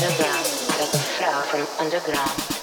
underground, like a flower from underground.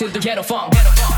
to the ghetto funk. Funk.